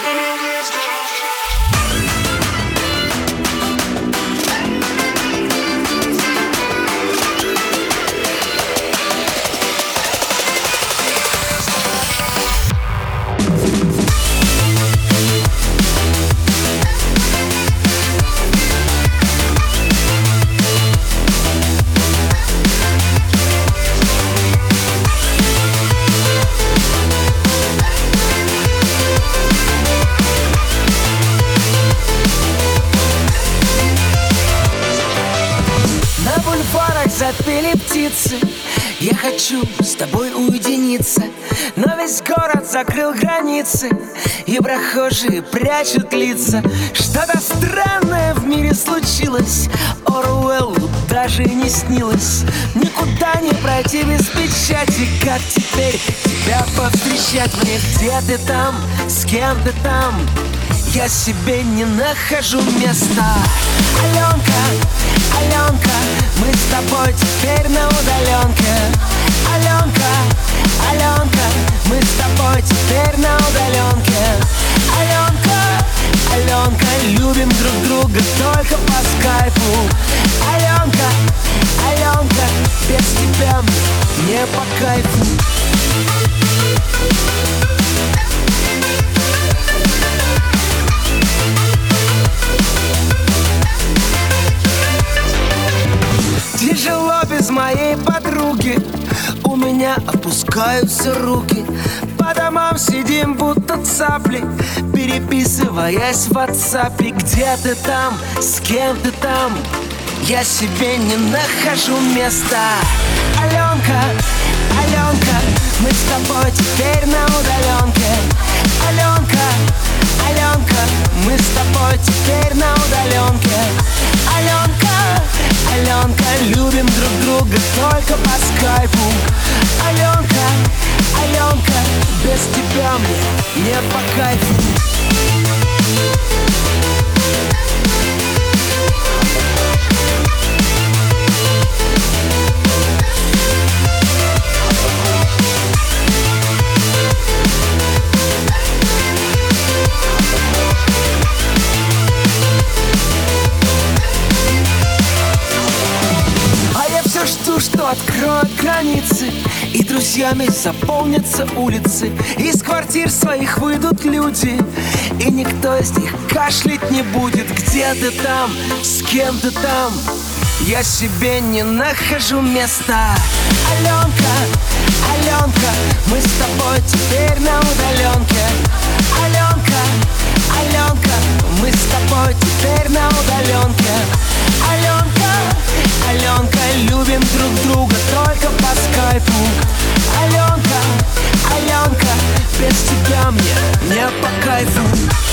Can you Бульварах запели птицы. Я хочу с тобой уединиться Но весь город закрыл границы И прохожие прячут лица. Что-то странное в мире случилось Оруэллу даже не снилось. Никуда не пройти без печати Как теперь тебя повстречать. Мне Где ты там, с кем ты там я себе не нахожу места. Аленка, Аленка, мы с тобой теперь на удаленке. Аленка, Аленка, мы с тобой теперь на удаленке. Аленка, Аленка, любим друг друга только по скайпу. Аленка, Аленка, без тебя мне по кайфу меня опускаются руки. По домам сидим будто цапли Переписываясь в WhatsApp. Где ты там, с кем ты там? Я себе не нахожу места. Аленка, Аленка Мы с тобой теперь на удаленке. Аленка, Аленка Мы с тобой теперь на удаленке Аленка Любим друг друга только по скайпу. Аленка, Аленка Без тебя мне не по кайфу Жду, что откроют границы И друзьями заполнятся улицы. Из квартир своих выйдут люди И никто из них кашлять не будет. Где ты там, с кем ты там Я себе не нахожу места. Аленка, Аленка Мы с тобой теперь на удаленке мне, мне по кайфу.